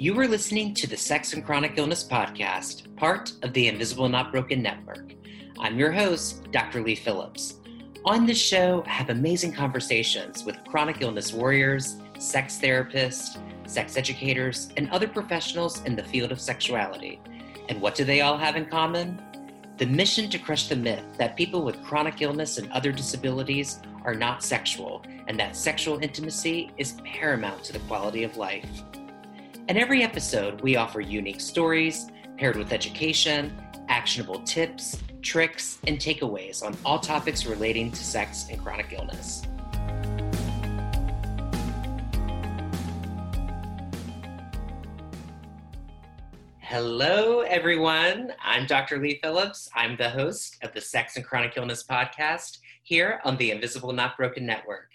You are listening to the Sex and Chronic Illness Podcast, part of the Invisible Not Broken Network. I'm your host, Dr. Lee Phillips. On this show, I have amazing conversations with chronic illness warriors, sex therapists, sex educators, and other professionals in the field of sexuality. And what do they all have in common? The mission to crush the myth that people with chronic illness and other disabilities are not sexual, and that sexual intimacy is paramount to the quality of life. In every episode, we offer unique stories paired with education, actionable tips, tricks, and takeaways on all topics relating to sex and chronic illness. Hello, everyone. I'm Dr. Lee Phillips. I'm the host of the Sex and Chronic Illness podcast here on the Invisible Not Broken Network.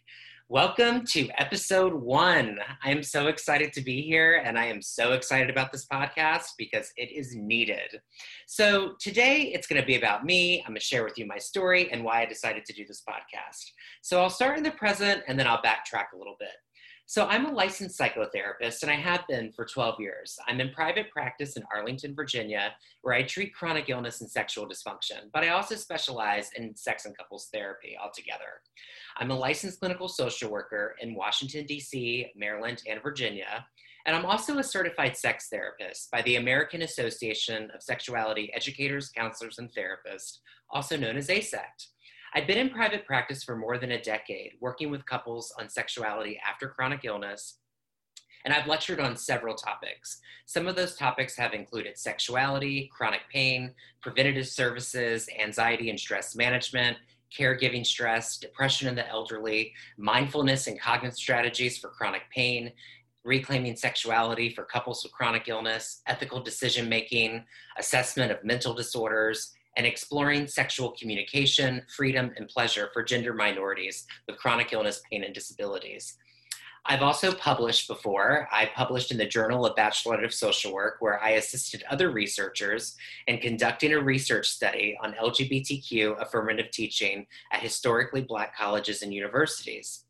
Welcome to episode one. I am so excited to be here, and I am so excited about this podcast because it is needed. So, today it's going to be about me. I'm going to share with you my story and why I decided to do this podcast. So, I'll start in the present and then I'll backtrack a little bit. So, I'm a licensed psychotherapist and I have been for 12 years. I'm in private practice in Arlington, Virginia, where I treat chronic illness and sexual dysfunction, but I also specialize in sex and couples therapy altogether. I'm a licensed clinical social worker in Washington, D.C., Maryland, and Virginia. And I'm also a certified sex therapist by the American Association of Sexuality Educators, Counselors, and Therapists, also known as AASECT. I've been in private practice for more than a decade, working with couples on sexuality after chronic illness. And I've lectured on several topics. Some of those topics have included sexuality, chronic pain, preventative services, anxiety and stress management, caregiving stress, depression in the elderly, mindfulness and cognitive strategies for chronic pain, reclaiming sexuality for couples with chronic illness, ethical decision making, assessment of mental disorders, and exploring sexual communication, freedom, and pleasure for gender minorities with chronic illness, pain, and disabilities. I've also published before. I published in the Journal of Baccalaureate of Social Work, where I assisted other researchers in conducting a research study on LGBTQ affirmative teaching at historically Black colleges and universities.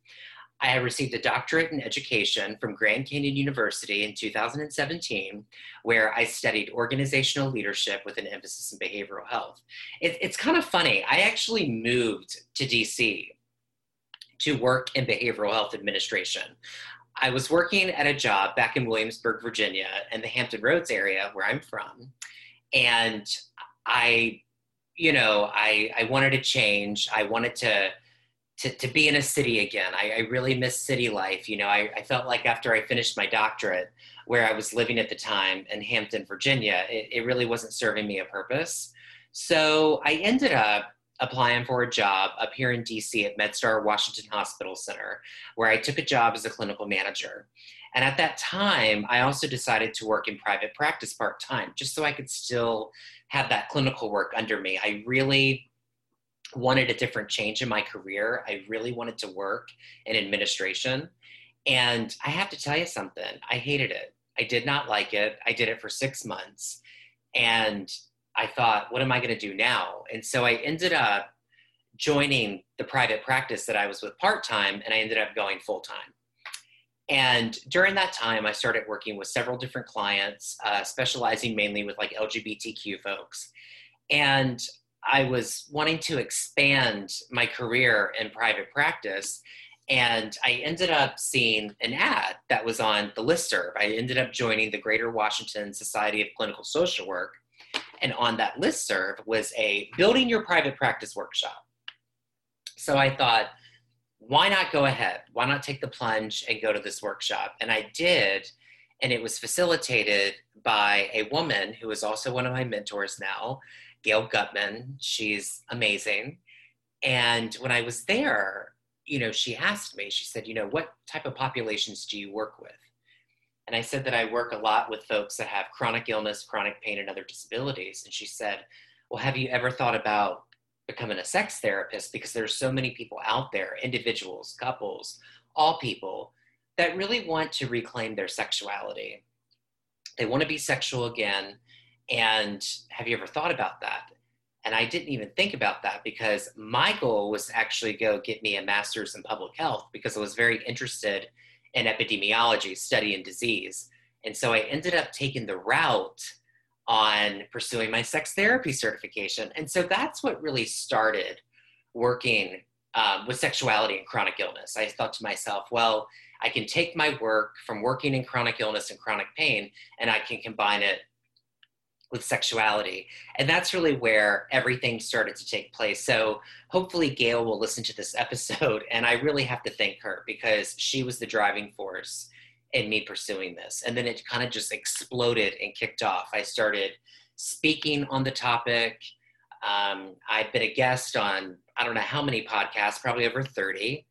I have received a doctorate in education from Grand Canyon University in 2017, where I studied organizational leadership with an emphasis in behavioral health. It, it's kind of funny. I actually moved to DC to work in behavioral health administration. I was working at a job back in Williamsburg, Virginia, in the Hampton Roads area where I'm from. And I, you know, I, I wanted to change. I wanted to to, to be in a city again. I, I really miss city life. You know, I, I, felt like after I finished my doctorate, where I was living at the time in Hampton, Virginia, it, it really wasn't serving me a purpose. So I ended up applying for a job up here in DC at MedStar Washington Hospital Center, where I took a job as a clinical manager. And at that time, I also decided to work in private practice part time, just so I could still have that clinical work under me. I really wanted a different change in my career. I really wanted to work in administration. And I have to tell you something, I hated it. I did not like it. I did it for six months. And I thought, what am I going to do now? And so I ended up joining the private practice that I was with part time, and I ended up going full time. And during that time, I started working with several different clients, uh, specializing mainly with like LGBTQ folks. And I was wanting to expand my career in private practice. And I ended up seeing an ad that was on the listserv. I ended up joining the Greater Washington Society of Clinical Social Work. And on that listserv was a building your private practice workshop. So I thought, why not go ahead? Why not take the plunge and go to this workshop? And I did. And it was facilitated by a woman who is also one of my mentors now, Gail Gutman. She's amazing. And when I was there, you know, she asked me, she said, you know, what type of populations do you work with? And I said that I work a lot with folks that have chronic illness, chronic pain, and other disabilities. And she said, well, have you ever thought about becoming a sex therapist? Because there's so many people out there, individuals, couples, all people, that really want to reclaim their sexuality. They want to be sexual again. And have you ever thought about that? And I didn't even think about that because my goal was actually go get me a master's in public health because I was very interested in epidemiology, studying disease. And so I ended up taking the route on pursuing my sex therapy certification. And so that's what really started working um, with sexuality and chronic illness. I thought to myself, well, I can take my work from working in chronic illness and chronic pain and I can combine it with sexuality. And that's really where everything started to take place. So hopefully Gail will listen to this episode. And I really have to thank her because she was the driving force in me pursuing this. And then it kind of just exploded and kicked off. I started speaking on the topic. Um, I've been a guest on, I don't know how many podcasts, probably over 30.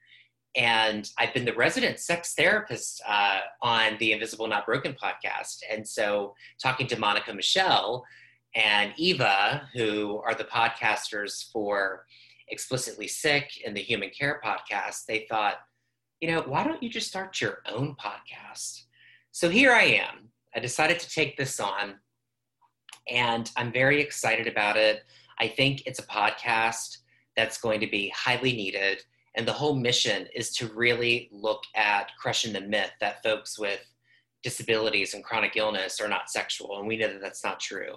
And I've been the resident sex therapist uh, on the Invisible Not Broken podcast. And so, talking to Monica Michelle and Eva, who are the podcasters for Explicitly Sick and the Human Care podcast, they thought, you know, why don't you just start your own podcast? So here I am. I decided to take this on, and I'm very excited about it. I think it's a podcast that's going to be highly needed. And the whole mission is to really look at crushing the myth that folks with disabilities and chronic illness are not sexual. And we know that that's not true.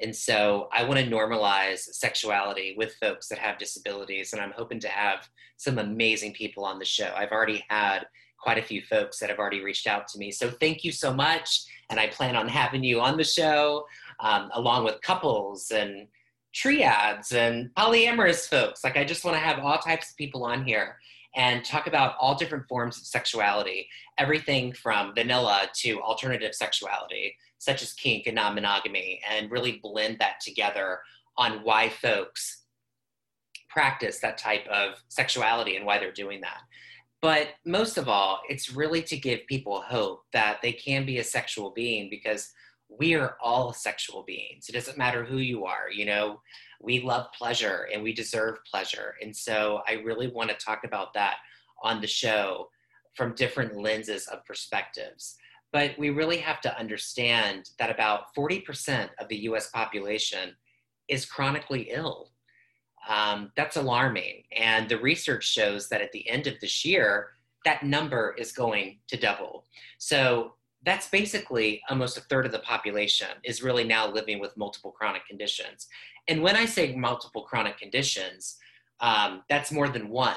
And so I want to normalize sexuality with folks that have disabilities. And I'm hoping to have some amazing people on the show. I've already had quite a few folks that have already reached out to me. So thank you so much. And I plan on having you on the show um, along with couples and triads and polyamorous folks. Like, I just want to have all types of people on here and talk about all different forms of sexuality, everything from vanilla to alternative sexuality, such as kink and non monogamy, and really blend that together on why folks practice that type of sexuality and why they're doing that. But most of all, it's really to give people hope that they can be a sexual being because we are all sexual beings. It doesn't matter who you are, you know, we love pleasure and we deserve pleasure. And so I really want to talk about that on the show from different lenses of perspectives. But we really have to understand that about 40% of the US population is chronically ill. Um, that's alarming. And the research shows that at the end of this year, that number is going to double. So that's basically almost a third of the population is really now living with multiple chronic conditions. And when I say multiple chronic conditions, um, that's more than one.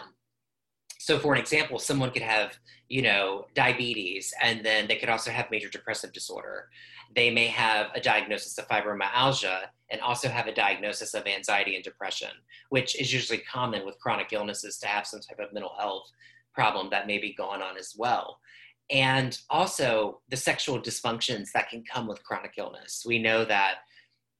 So, for an example, someone could have, you know, diabetes, and then they could also have major depressive disorder. They may have a diagnosis of fibromyalgia and also have a diagnosis of anxiety and depression, which is usually common with chronic illnesses to have some type of mental health problem that may be going on as well and also the sexual dysfunctions that can come with chronic illness. We know that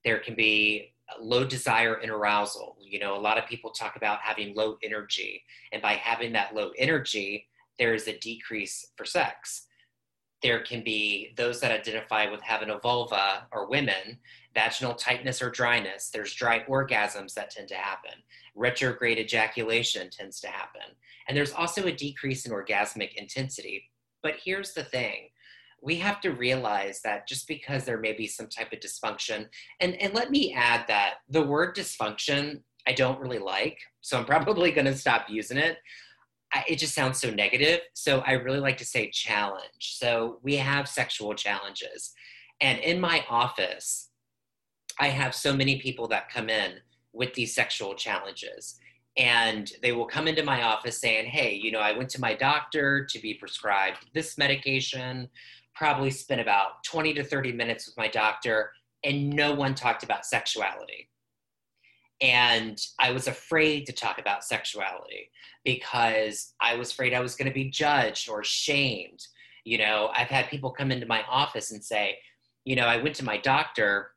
there can be low desire and arousal. You know, a lot of people talk about having low energy, and by having that low energy, there is a decrease for sex. There can be those that identify with having a vulva or women, vaginal tightness or dryness. There's dry orgasms that tend to happen. Retrograde ejaculation tends to happen. And there's also a decrease in orgasmic intensity but here's the thing we have to realize that just because there may be some type of dysfunction, and, and let me add that the word dysfunction I don't really like, so I'm probably going to stop using it. I, it just sounds so negative. So I really like to say challenge. So we have sexual challenges. And in my office, I have so many people that come in with these sexual challenges and they will come into my office saying, Hey, you know, I went to my doctor to be prescribed this medication, probably spent about 20 to 30 minutes with my doctor, and no one talked about sexuality. And I was afraid to talk about sexuality because I was afraid I was going to be judged or shamed. You know, I've had people come into my office and say, you know, I went to my doctor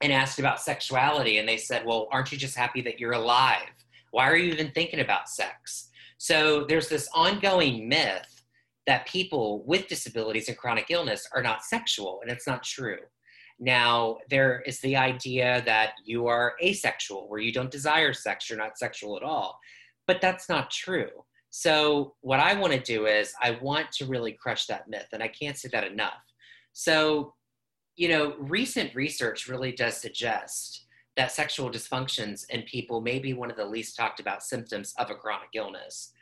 and asked about sexuality, and they said, well, aren't you just happy that you're alive? Why are you even thinking about sex? So there's this ongoing myth that people with disabilities and chronic illness are not sexual, and it's not true. Now, there is the idea that you are asexual, where you don't desire sex, you're not sexual at all. But that's not true. So, what I want to do is, I want to really crush that myth, and I can't say that enough. So, you know, recent research really does suggest that sexual dysfunctions in people may be one of the least talked about symptoms of a chronic illness.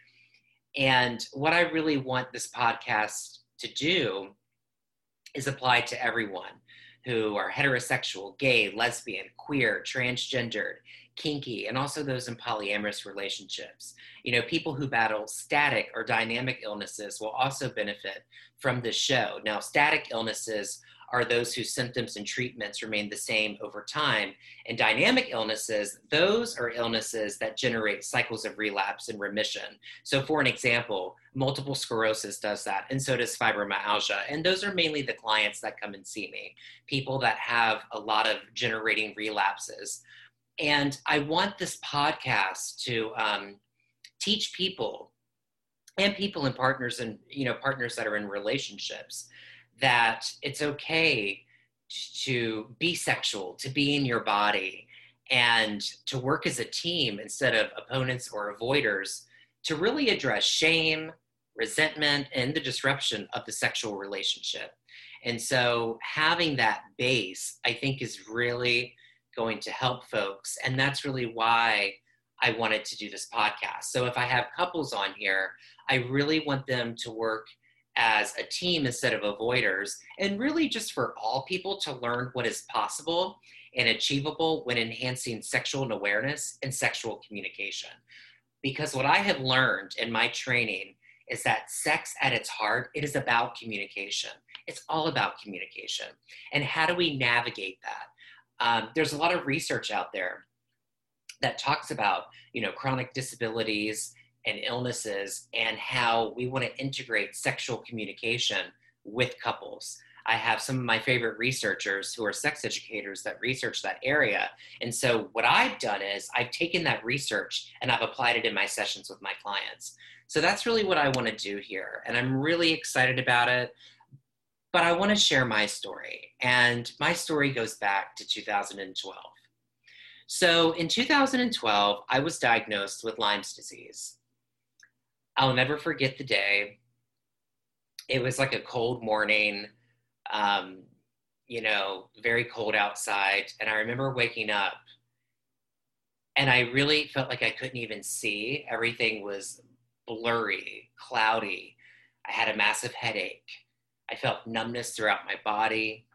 And what I really want this podcast to do is apply to everyone who are heterosexual, gay, lesbian, queer, transgendered, kinky, and also those in polyamorous relationships. You know, people who battle static or dynamic illnesses will also benefit from this show. Now, static illnesses are those whose symptoms and treatments remain the same over time. And dynamic illnesses, those are illnesses that generate cycles of relapse and remission. So, for an example, multiple sclerosis does that, and so does fibromyalgia. And those are mainly the clients that come and see me people that have a lot of generating relapses. And I want this podcast to um, teach people and people and partners and you know partners that are in relationships that it's okay to be sexual, to be in your body, and to work as a team instead of opponents or avoiders to really address shame, resentment, and the disruption of the sexual relationship. And so having that base, I think, is really going to help folks. And that's really why I wanted to do this podcast. So if I have couples on here, I really want them to work as a team instead of avoiders, and really just for all people to learn what is possible and achievable when enhancing sexual awareness and sexual communication. Because what I have learned in my training is that sex at its heart, it is about communication. It's all about communication. And how do we navigate that? Um, there's a lot of research out there that talks about, you know, chronic disabilities and illnesses and how we want to integrate sexual communication with couples. I have some of my favorite researchers who are sex educators that research that area. And so, what I've done is I've taken that research and I've applied it in my sessions with my clients. So, that's really what I want to do here. And I'm really excited about it. But I want to share my story. And my story goes back to 2012. So, in 2012, I was diagnosed with Lyme's disease. I'll never forget the day. It was like a cold morning, um, you know, very cold outside. And I remember waking up and I really felt like I couldn't even see. Everything was blurry, cloudy. I had a massive headache. I felt numbness throughout my body.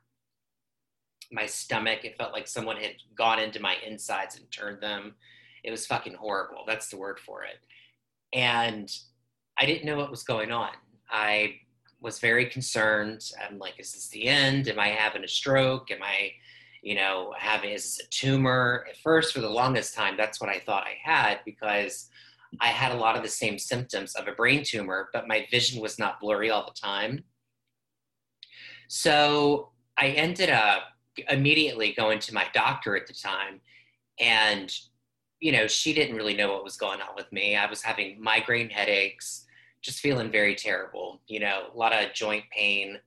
My stomach, it felt like someone had gone into my insides and turned them. It was fucking horrible. That's the word for it. And I didn't know what was going on. I was very concerned. I'm like, is this the end? Am I having a stroke? Am I, you know, having is this a tumor? At first, for the longest time, that's what I thought I had because I had a lot of the same symptoms of a brain tumor, but my vision was not blurry all the time. So I ended up immediately going to my doctor at the time and you know she didn't really know what was going on with me i was having migraine headaches just feeling very terrible. You know, a lot of joint pain,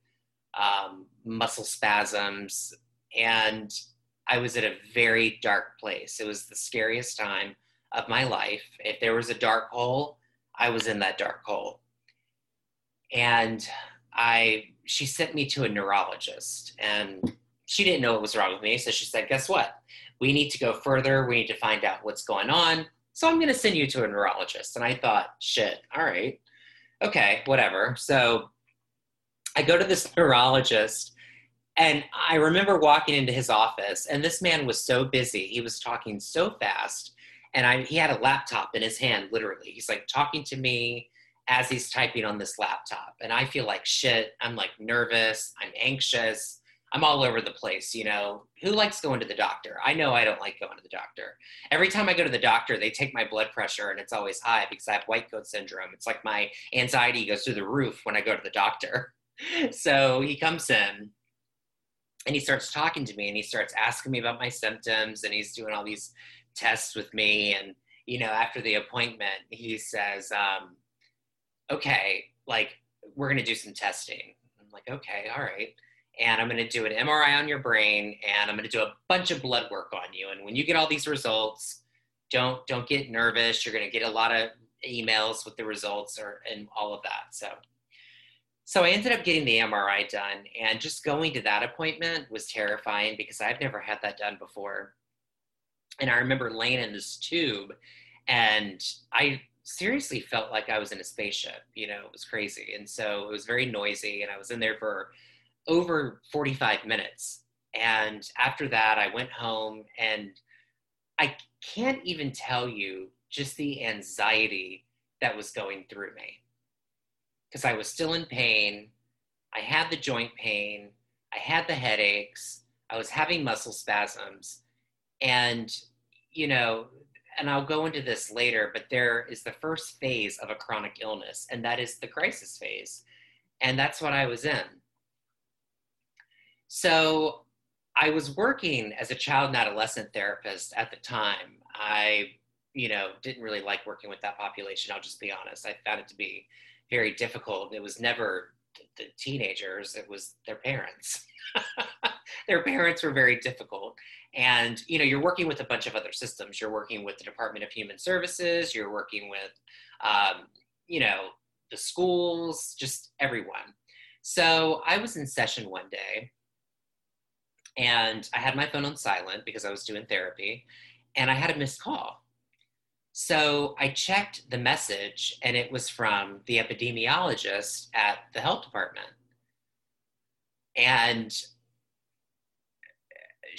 um, muscle spasms, and I was at a very dark place. It was the scariest time of my life. If there was a dark hole, I was in that dark hole. And I, she sent me to a neurologist, and she didn't know what was wrong with me. So she said, "Guess what? We need to go further. We need to find out what's going on." So I'm going to send you to a neurologist. And I thought, shit, all right okay, whatever. So I go to this neurologist and I remember walking into his office and this man was so busy. He was talking so fast and I, he had a laptop in his hand, literally. He's like talking to me as he's typing on this laptop. And I feel like shit. I'm like nervous. I'm anxious. I'm all over the place, you know. Who likes going to the doctor? I know I don't like going to the doctor. Every time I go to the doctor, they take my blood pressure and it's always high because I have white coat syndrome. It's like my anxiety goes through the roof when I go to the doctor. So he comes in and he starts talking to me and he starts asking me about my symptoms and he's doing all these tests with me. And, you know, after the appointment, he says, um, okay, like, we're going to do some testing. I'm like, okay, all right and I'm going to do an MRI on your brain and I'm going to do a bunch of blood work on you. And when you get all these results, don't don't get nervous. You're going to get a lot of emails with the results or and all of that. So so I ended up getting the MRI done and just going to that appointment was terrifying because I've never had that done before. And I remember laying in this tube and I seriously felt like I was in a spaceship, you know, it was crazy. And so it was very noisy and I was in there for over 45 minutes. And after that, I went home and I can't even tell you just the anxiety that was going through me because I was still in pain. I had the joint pain. I had the headaches. I was having muscle spasms. And, you know, and I'll go into this later, but there is the first phase of a chronic illness, and that is the crisis phase. And that's what I was in. So I was working as a child and adolescent therapist at the time. I, you know, didn't really like working with that population. I'll just be honest. I found it to be very difficult. It was never the teenagers, it was their parents. their parents were very difficult. And, you know, you're working with a bunch of other systems. You're working with the Department of Human Services, you're working with, um, you know, the schools, just everyone. So I was in session one day and I had my phone on silent because I was doing therapy and I had a missed call. So I checked the message and it was from the epidemiologist at the health department. And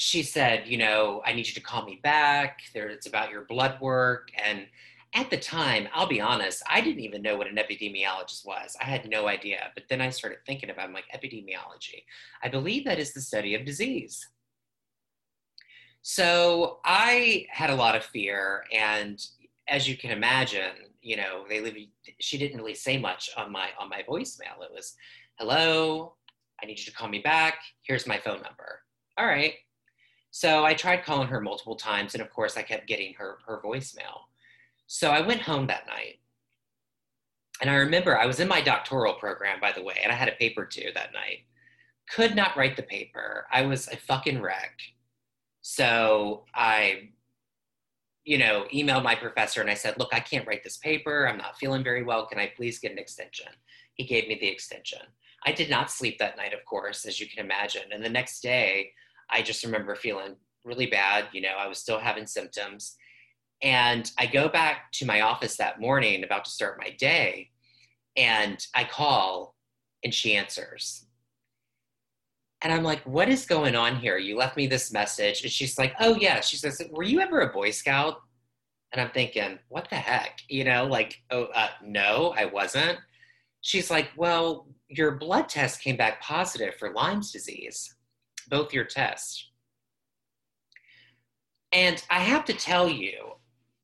she said, you know, I need you to call me back. There, it's about your blood work. And at the time, I'll be honest, I didn't even know what an epidemiologist was. I had no idea. But then I started thinking about, it, I'm like, epidemiology. I believe that is the study of disease. So I had a lot of fear, and as you can imagine, you know, they live. She didn't really say much on my on my voicemail. It was, "Hello, I need you to call me back. Here's my phone number." All right. So I tried calling her multiple times, and of course, I kept getting her her voicemail. So I went home that night, and I remember I was in my doctoral program, by the way, and I had a paper due that night. Could not write the paper. I was a fucking wreck. So I you know, emailed my professor and I said, look, I can't write this paper. I'm not feeling very well. Can I please get an extension? He gave me the extension. I did not sleep that night, of course, as you can imagine. And the next day, I just remember feeling really bad. You know, I was still having symptoms. And I go back to my office that morning, about to start my day, and I call and she answers. And I'm like, what is going on here? You left me this message. And she's like, oh, yeah. She says, were you ever a Boy Scout? And I'm thinking, what the heck? You know, like, oh, uh, no, I wasn't. She's like, well, your blood test came back positive for Lyme's disease, both your tests. And I have to tell you,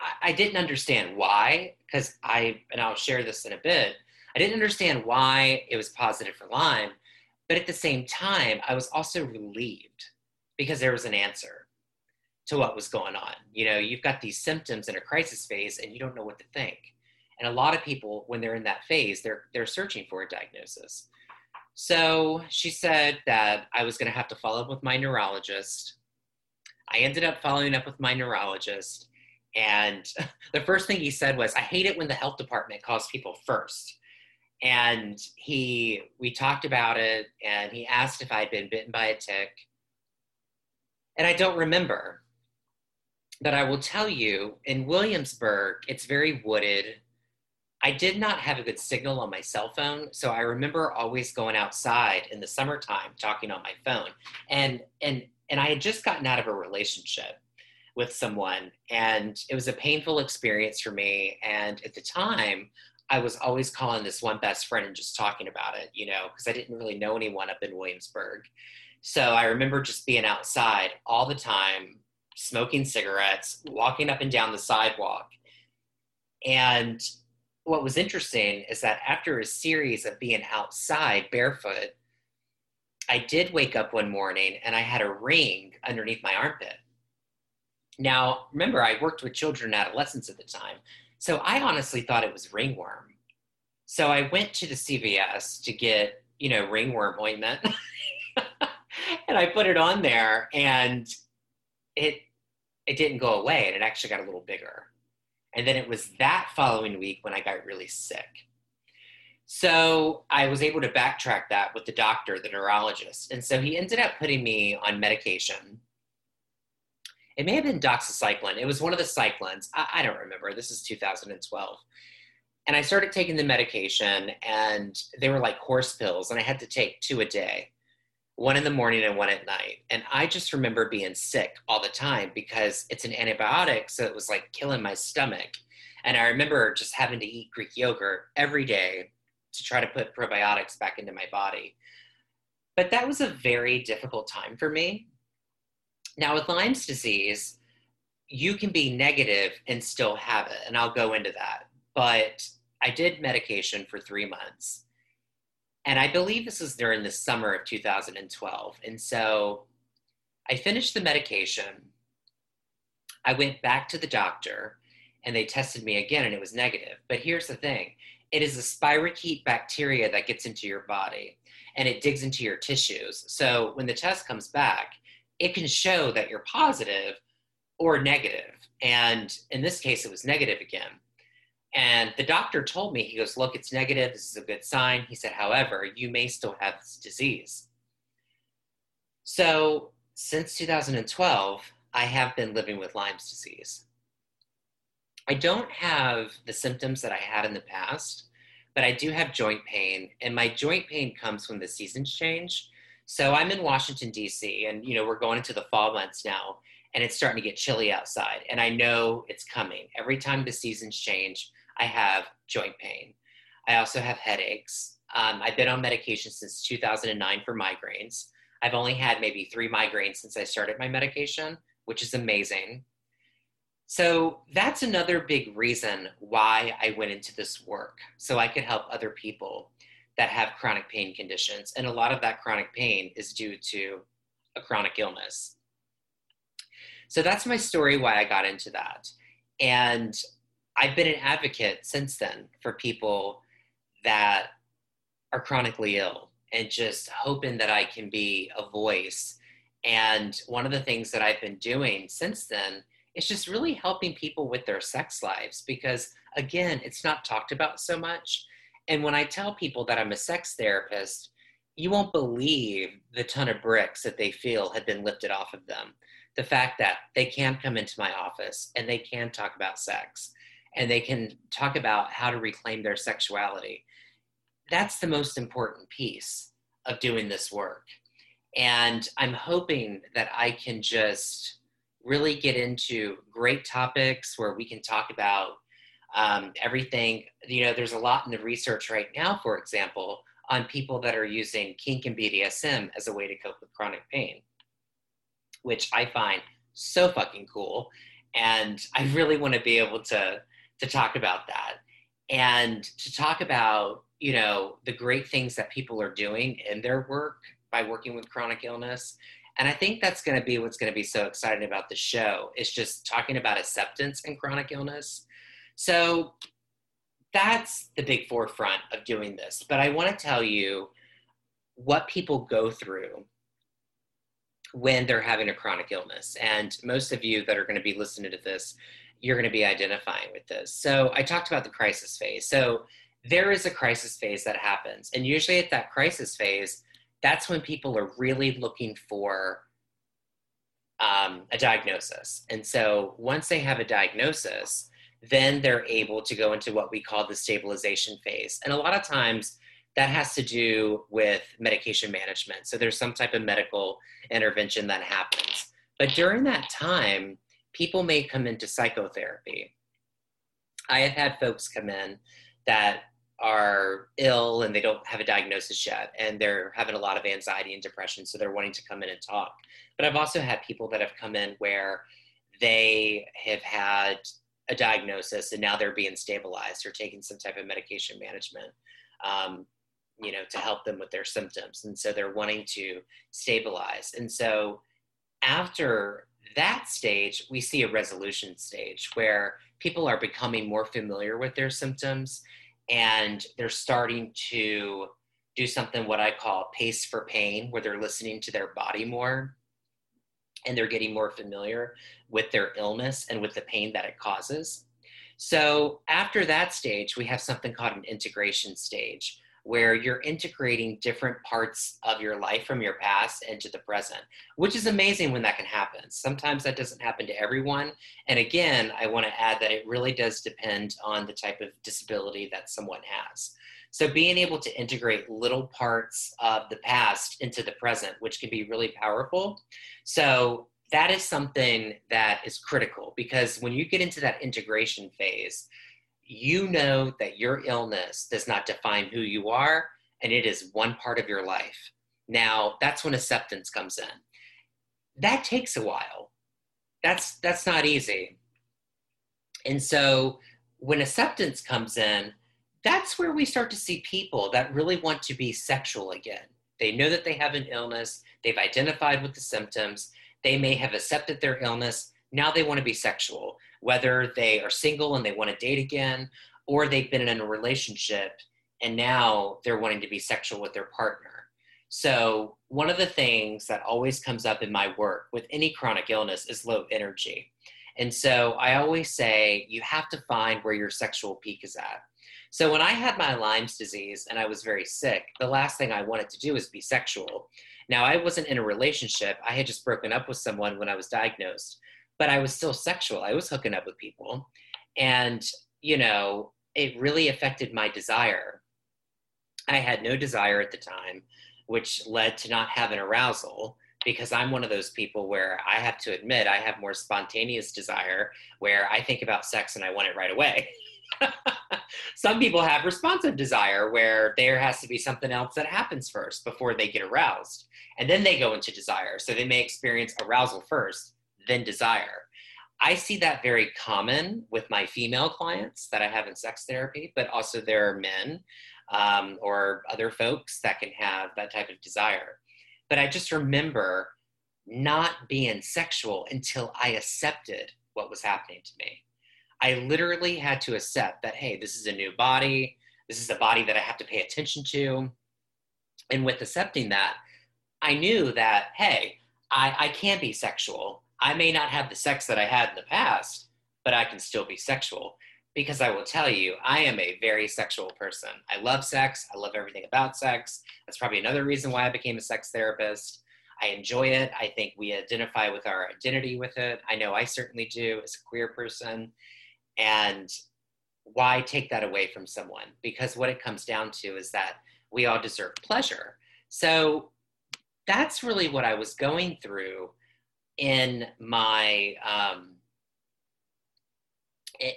I, I didn't understand why, because I, and I'll share this in a bit, I didn't understand why it was positive for Lyme but at the same time, I was also relieved because there was an answer to what was going on. You know, you've got these symptoms in a crisis phase and you don't know what to think. And a lot of people, when they're in that phase, they're they're searching for a diagnosis. So she said that I was going to have to follow up with my neurologist. I ended up following up with my neurologist. And the first thing he said was, I hate it when the health department calls people first and he we talked about it and he asked if i'd been bitten by a tick and i don't remember but i will tell you in williamsburg it's very wooded i did not have a good signal on my cell phone so i remember always going outside in the summertime talking on my phone and and and i had just gotten out of a relationship with someone and it was a painful experience for me and at the time I was always calling this one best friend and just talking about it, you know, because I didn't really know anyone up in Williamsburg. So I remember just being outside all the time, smoking cigarettes, walking up and down the sidewalk. And what was interesting is that after a series of being outside barefoot, I did wake up one morning and I had a ring underneath my armpit. Now, remember, I worked with children and adolescents at the time. So I honestly thought it was ringworm. So I went to the CVS to get, you know, ringworm ointment. and I put it on there and it it didn't go away and it actually got a little bigger. And then it was that following week when I got really sick. So I was able to backtrack that with the doctor, the neurologist. And so he ended up putting me on medication it may have been doxycycline. It was one of the cyclines. I, I don't remember. This is 2012. And I started taking the medication, and they were like horse pills, and I had to take two a day. One in the morning and one at night. And I just remember being sick all the time because it's an antibiotic. So it was like killing my stomach. And I remember just having to eat Greek yogurt every day to try to put probiotics back into my body. But that was a very difficult time for me. Now, with Lyme's disease, you can be negative and still have it. And I'll go into that. But I did medication for three months and I believe this was during the summer of 2012. And so I finished the medication. I went back to the doctor and they tested me again and it was negative. But here's the thing it is a spirochete bacteria that gets into your body and it digs into your tissues. So when the test comes back, it can show that you're positive or negative. And in this case, it was negative again. And the doctor told me, he goes, Look, it's negative. This is a good sign. He said, However, you may still have this disease. So since 2012, I have been living with Lyme's disease. I don't have the symptoms that I had in the past, but I do have joint pain, and my joint pain comes when the seasons change. So I'm in Washington, D.C., and you know, we're going into the fall months now, and it's starting to get chilly outside, and I know it's coming. Every time the seasons change, I have joint pain. I also have headaches. Um, I've been on medication since 2009 for migraines. I've only had maybe three migraines since I started my medication, which is amazing. So that's another big reason why I went into this work, so I could help other people that have chronic pain conditions. And a lot of that chronic pain is due to a chronic illness. So that's my story why I got into that. And I've been an advocate since then for people that are chronically ill and just hoping that I can be a voice. And one of the things that I've been doing since then is just really helping people with their sex lives because, again, it's not talked about so much. And when I tell people that I'm a sex therapist, you won't believe the ton of bricks that they feel have been lifted off of them. The fact that they can come into my office and they can talk about sex and they can talk about how to reclaim their sexuality. That's the most important piece of doing this work. And I'm hoping that I can just really get into great topics where we can talk about um, everything. You know, there's a lot in the research right now, for example, on people that are using kink and BDSM as a way to cope with chronic pain, which I find so fucking cool. And I really want to be able to to talk about that and to talk about you know the great things that people are doing in their work by working with chronic illness. And i think that's going to be what's going to be so exciting about the show is just talking about acceptance in chronic illness. So that's the big forefront of doing this. But i want to tell you what people go through when they're having a chronic illness. And most of you that are going to be listening to this you're going to be identifying with this. So I talked about the crisis phase. So there is a crisis phase that happens. And usually at that crisis phase, that's when people are really looking for um, a diagnosis. And so once they have a diagnosis, then they're able to go into what we call the stabilization phase. And a lot of times that has to do with medication management. So there's some type of medical intervention that happens. But during that time, people may come into psychotherapy. I have had folks come in that are ill and they don't have a diagnosis yet and they're having a lot of anxiety and depression so they're wanting to come in and talk. But i've also had people that have come in where they have had a diagnosis and now they're being stabilized or taking some type of medication management um, you know to help them with their symptoms. And so they're wanting to stabilize. And so after that stage, we see a resolution stage where people are becoming more familiar with their symptoms and they're starting to do something what I call pace for pain, where they're listening to their body more and they're getting more familiar with their illness and with the pain that it causes. So, after that stage, we have something called an integration stage, where you're integrating different parts of your life from your past into the present, which is amazing when that can happen. Sometimes that doesn't happen to everyone. And again, I want to add that it really does depend on the type of disability that someone has. So being able to integrate little parts of the past into the present, which can be really powerful. So that is something that is critical because when you get into that integration phase, you know that your illness does not define who you are and it is one part of your life. Now, that's when acceptance comes in. That takes a while. That's that's not easy. And so when acceptance comes in, that's where we start to see people that really want to be sexual again. They know that they have an illness, they've identified with the symptoms, they may have accepted their illness, now they want to be sexual, whether they are single and they want to date again, or they've been in a relationship and now they're wanting to be sexual with their partner. So, one of the things that always comes up in my work with any chronic illness is low energy. And so I always say you have to find where your sexual peak is at. So when I had my Lyme's disease and I was very sick, the last thing I wanted to do was be sexual. Now, I wasn't in a relationship. I had just broken up with someone when I was diagnosed, but I was still sexual. I was hooking up with people. And, you know, it really affected my desire. I had no desire at the time, which led to not having arousal because I'm one of those people where I have to admit I have more spontaneous desire where I think about sex and I want it right away. Some people have responsive desire where there has to be something else that happens first before they get aroused. And then they go into desire. So they may experience arousal first, then desire. I see that very common with my female clients that I have in sex therapy, but also there are men um, or other folks that can have that type of desire. But I just remember not being sexual until I accepted what was happening to me. I literally had to accept that, hey, this is a new body. This is a body that I have to pay attention to. And with accepting that, I knew that, hey, I, I can be sexual. I may not have the sex that I had in the past, but I can still be sexual. Because I will tell you, I am a very sexual person. I love sex. I love everything about sex. That's probably another reason why I became a sex therapist. I enjoy it. I think we identify with our identity with it. I know I certainly do as a queer person. And why take that away from someone? Because what it comes down to is that we all deserve pleasure. So that's really what I was going through in my um,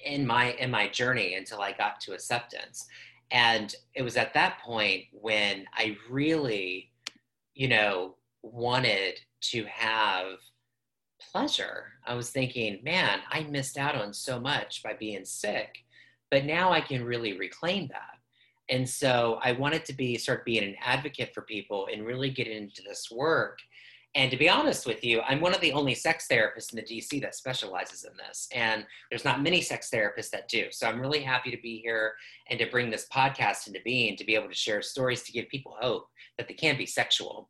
in my in my journey until I got to acceptance. And it was at that point when I really, you know, wanted to have pleasure. I was thinking, man, I missed out on so much by being sick, but now I can really reclaim that. And so I wanted to be start being an advocate for people and really get into this work. And to be honest with you, I'm one of the only sex therapists in the DC that specializes in this. And there's not many sex therapists that do. So I'm really happy to be here and to bring this podcast into being to be able to share stories to give people hope that they can be sexual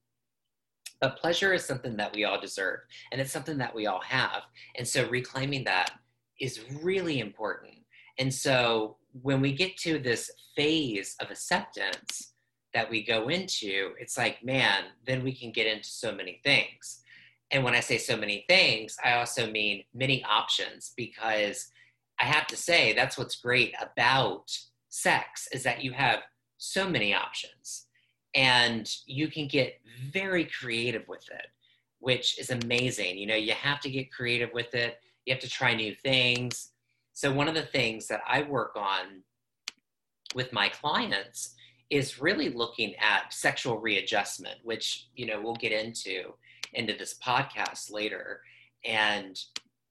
but pleasure is something that we all deserve, and it's something that we all have. And so reclaiming that is really important. And so when we get to this phase of acceptance that we go into, it's like, man, then we can get into so many things. And when I say so many things, I also mean many options because I have to say that's what's great about sex is that you have so many options. And you can get very creative with it which is amazing. You know you have to get creative with it. You have to try new things. So one of the things that i work on with my clients is really looking at sexual readjustment which you know we'll get into into this podcast later and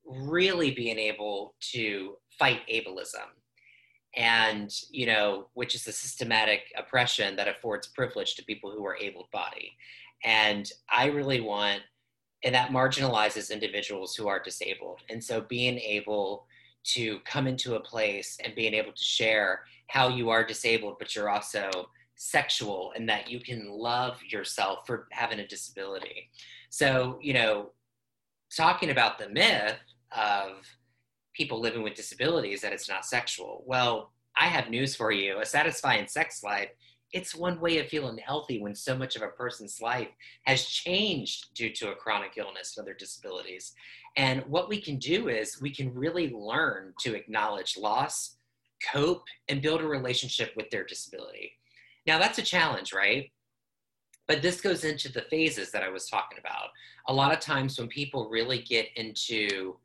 really being able to fight ableism. And you know which is the systematic oppression that affords privilege to people who are able-bodied. And i really want and that marginalizes individuals who are disabled. And so being able to come into a place and being able to share how you are disabled but you're also sexual and that you can love yourself for having a disability so you know talking about the myth of people living with disabilities that it's not sexual. Well, I have news for you. A satisfying sex life, it's one way of feeling healthy when so much of a person's life has changed due to a chronic illness and other disabilities. And what we can do is we can really learn to acknowledge loss, cope, and build a relationship with their disability. Now, that's a challenge, right? But this goes into the phases that I was talking about. A lot of times when people really get into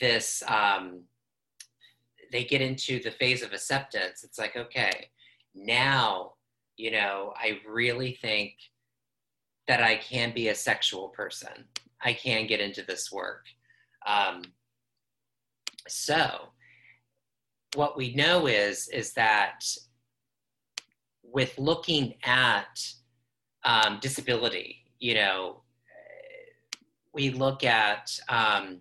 this, um, they get into the phase of acceptance, it's like, okay, now, you know, I really think that I can be a sexual person. I can get into this work. Um, so, what we know is is that with looking at um, disability, you know, we look at um,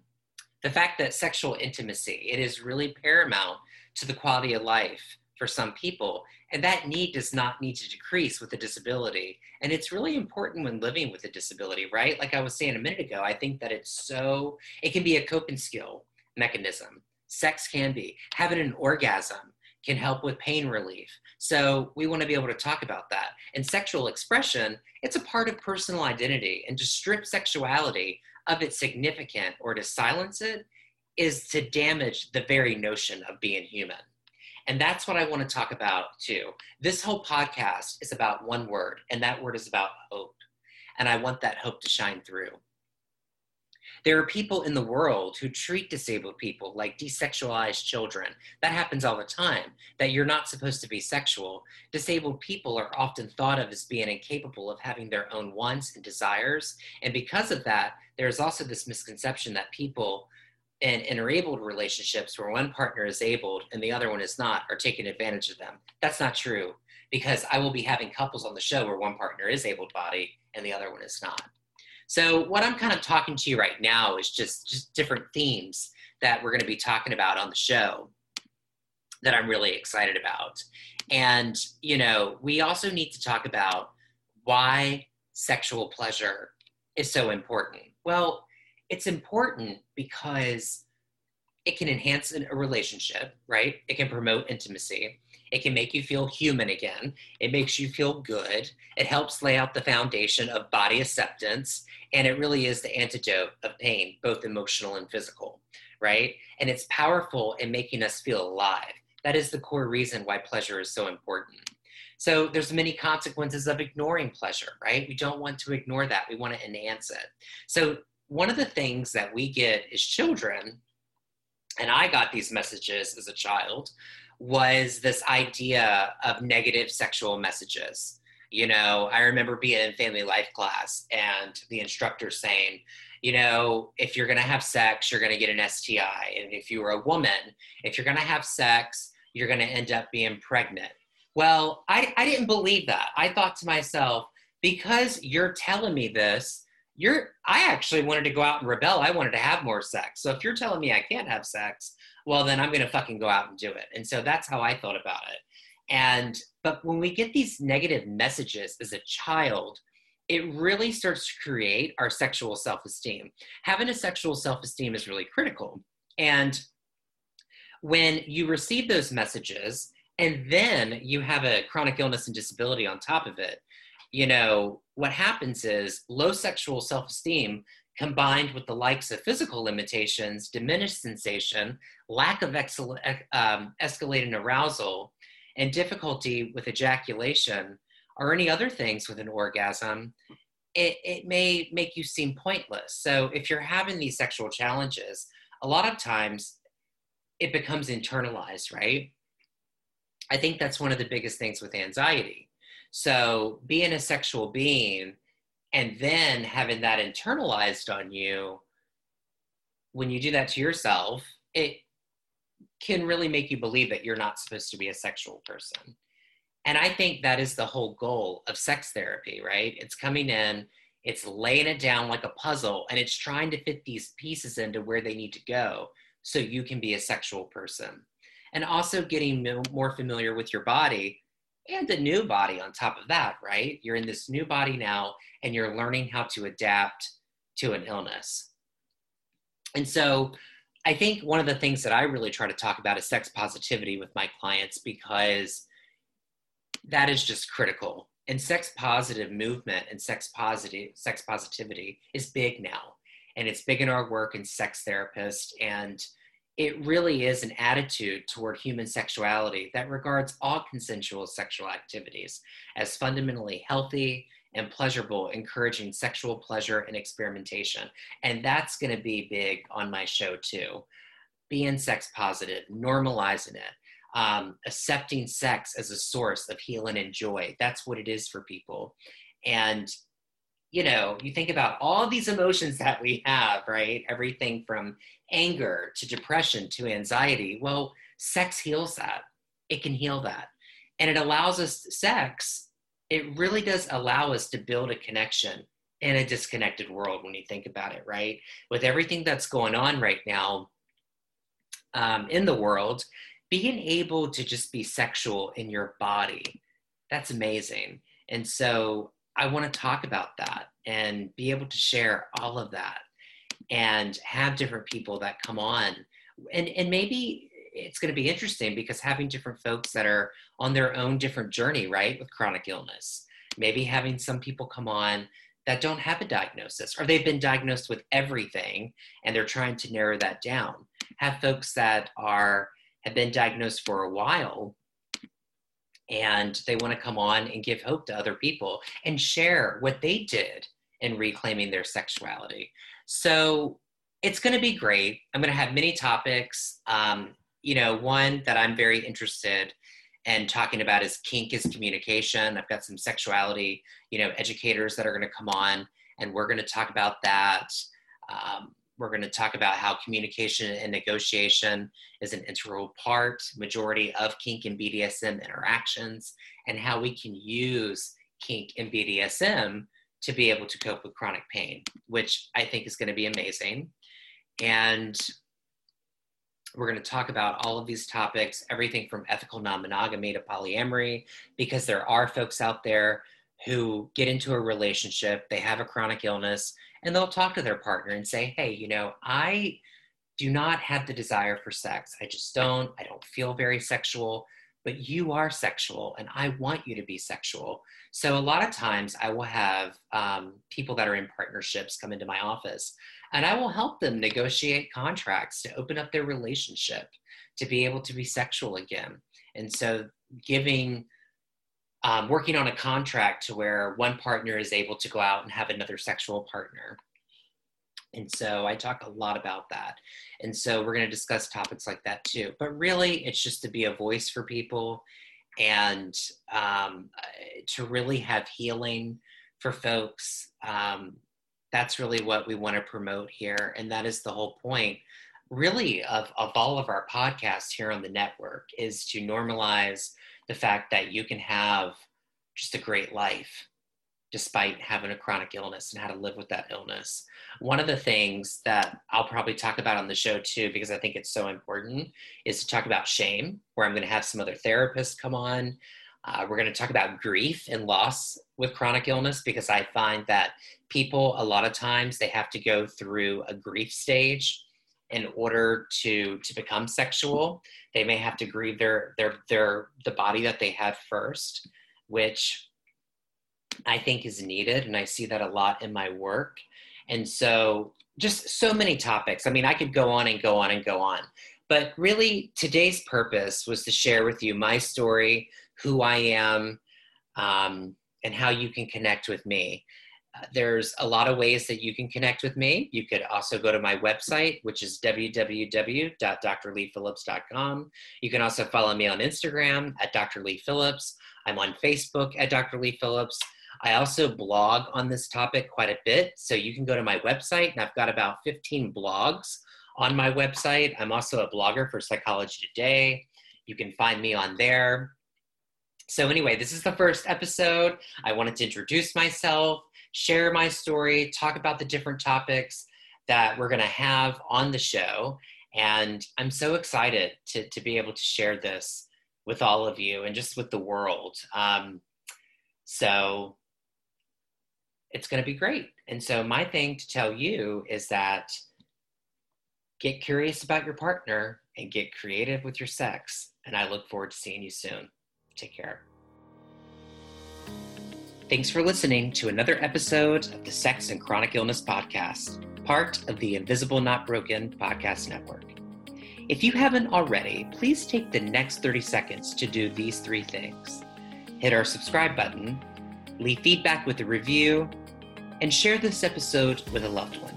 the fact that sexual intimacy it is really paramount to the quality of life for some people and that need does not need to decrease with a disability. And it's really important when living with a disability right? Like i was saying a minute ago i think that it's so it can be a coping skill mechanism. Sex can be. Having an orgasm can help with pain relief. So we want to be able to talk about that. And sexual expression it's a part of personal identity. And to strip sexuality of its significance or to silence it is to damage the very notion of being human and that's what I want to talk about too. This whole podcast is about one word, and that word is about hope. And I want that hope to shine through. There are people in the world who treat disabled people like desexualized children. That happens all the time, that you're not supposed to be sexual. Disabled people are often thought of as being incapable of having their own wants and desires. And because of that, there's also this misconception that people in interabled relationships where one partner is abled and the other one is not are taking advantage of them. That's not true because I will be having couples on the show where one partner is able bodied and the other one is not. So what I'm kind of talking to you right now is just just different themes that we're going to be talking about on the show that I'm really excited about. And you know, we also need to talk about why sexual pleasure is so important. Well, it's important because it can enhance a relationship, right? It can promote intimacy. It can make you feel human again. It makes you feel good. It helps lay out the foundation of body acceptance. And it really is the antidote of pain, both emotional and physical, right? And it's powerful in making us feel alive. That is the core reason why pleasure is so important. So there's many consequences of ignoring pleasure, right? We don't want to ignore that. We want to enhance it. So one of the things that we get as children, and I got these messages as a child, was this idea of negative sexual messages. You know, I remember being in family life class and the instructor saying, you know, if you're going to have sex, you're going to get an STI. And if you were a woman, if you're going to have sex, you're going to end up being pregnant. Well, I, I didn't believe that. I thought to myself, because you're telling me this, you're i actually wanted to go out and rebel. I wanted to have more sex. So if you're telling me i can't have sex well then i'm gonna fucking go out and do it. And so that's how i thought about it. And but when we get these negative messages as a child it really starts to create our sexual self-esteem. Having a sexual self-esteem is really critical. And when you receive those messages and then you have a chronic illness and disability on top of it you know, what happens is low sexual self esteem combined with the likes of physical limitations, diminished sensation, lack of excel- um, escalating arousal, and difficulty with ejaculation, or any other things with an orgasm, it, it may make you seem pointless. So if you're having these sexual challenges, a lot of times it becomes internalized, right? I think that's one of the biggest things with anxiety so being a sexual being and then having that internalized on you, when you do that to yourself, it can really make you believe that you're not supposed to be a sexual person. And I think that is the whole goal of sex therapy, right? It's coming in, it's laying it down like a puzzle, and it's trying to fit these pieces into where they need to go so you can be a sexual person. And also getting more familiar with your body and a new body on top of that, right? You're in this new body now and you're learning how to adapt to an illness. And so I think one of the things that I really try to talk about is sex positivity with my clients because that is just critical. And sex positive movement and sex positive sex positivity is big now. And it's big in our work in sex therapists and it really is an attitude toward human sexuality that regards all consensual sexual activities as fundamentally healthy and pleasurable, encouraging sexual pleasure and experimentation. And that's going to be big on my show too. Being sex positive, normalizing it, um, accepting sex as a source of healing and joy. That's what it is for people. And you know, you think about all these emotions that we have, right? Everything from anger to depression to anxiety. Well, sex heals that. It can heal that. And it allows us, sex, it really does allow us to build a connection in a disconnected world when you think about it, right? With everything that's going on right now um, in the world, being able to just be sexual in your body, that's amazing. And so I want to talk about that and be able to share all of that and have different people that come on. And, and maybe it's going to be interesting because having different folks that are on their own different journey, right, with chronic illness. Maybe having some people come on that don't have a diagnosis or they've been diagnosed with everything and they're trying to narrow that down. Have folks that are have been diagnosed for a while and they want to come on and give hope to other people and share what they did in reclaiming their sexuality. So it's going to be great. I'm going to have many topics. Um, you know, one that I'm very interested in talking about is kink is communication. I've got some sexuality, you know, educators that are going to come on, and we're going to talk about that. Um, we're going to talk about how communication and negotiation is an integral part, majority of kink and BDSM interactions, and how we can use kink and BDSM to be able to cope with chronic pain, which I think is going to be amazing. And we're going to talk about all of these topics, everything from ethical non monogamy to polyamory, because there are folks out there who get into a relationship, they have a chronic illness, and they'll talk to their partner and say, Hey, you know, I do not have the desire for sex. I just don't. I don't feel very sexual, but you are sexual and I want you to be sexual. So a lot of times I will have um, people that are in partnerships come into my office and I will help them negotiate contracts to open up their relationship to be able to be sexual again. And so giving um, working on a contract to where one partner is able to go out and have another sexual partner. And so I talk a lot about that. And so we're going to discuss topics like that too. But really, it's just to be a voice for people and um, to really have healing for folks. Um, that's really what we want to promote here. And that is the whole point, really, of, of all of our podcasts here on the network is to normalize the fact that you can have just a great life despite having a chronic illness and how to live with that illness. One of the things that I'll probably talk about on the show too, because I think it's so important, is to talk about shame, where I'm going to have some other therapists come on. Uh, we're going to talk about grief and loss with chronic illness because I find that people, a lot of times, they have to go through a grief stage in order to to become sexual they may have to grieve their their their the body that they have first which i think is needed and i see that a lot in my work and so just so many topics i mean i could go on and go on and go on but really today's purpose was to share with you my story who i am um, and how you can connect with me there's a lot of ways that you can connect with me. You could also go to my website, which is www.drleephillips.com. You can also follow me on Instagram at Dr. Lee Phillips. I'm on Facebook at Dr. Lee Phillips. I also blog on this topic quite a bit. So you can go to my website, and I've got about 15 blogs on my website. I'm also a blogger for Psychology Today. You can find me on there. So, anyway, this is the first episode. I wanted to introduce myself share my story, talk about the different topics that we're going to have on the show. And I'm so excited to, to be able to share this with all of you and just with the world. Um, so it's going to be great. And so, my thing to tell you is that get curious about your partner and get creative with your sex. And I look forward to seeing you soon. Take care. Thanks for listening to another episode of the Sex and Chronic Illness Podcast, part of the Invisible Not Broken podcast network. If you haven't already, please take the next 30 seconds to do these three things hit our subscribe button, leave feedback with a review, and share this episode with a loved one.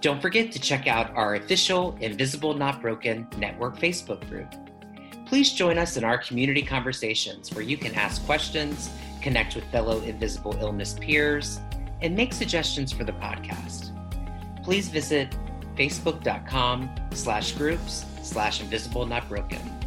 Don't forget to check out our official Invisible Not Broken Network Facebook group. Please join us in our community conversations where you can ask questions, connect with fellow invisible illness peers, and make suggestions for the podcast. Please visit facebook.com slash groups slash invisible not broken.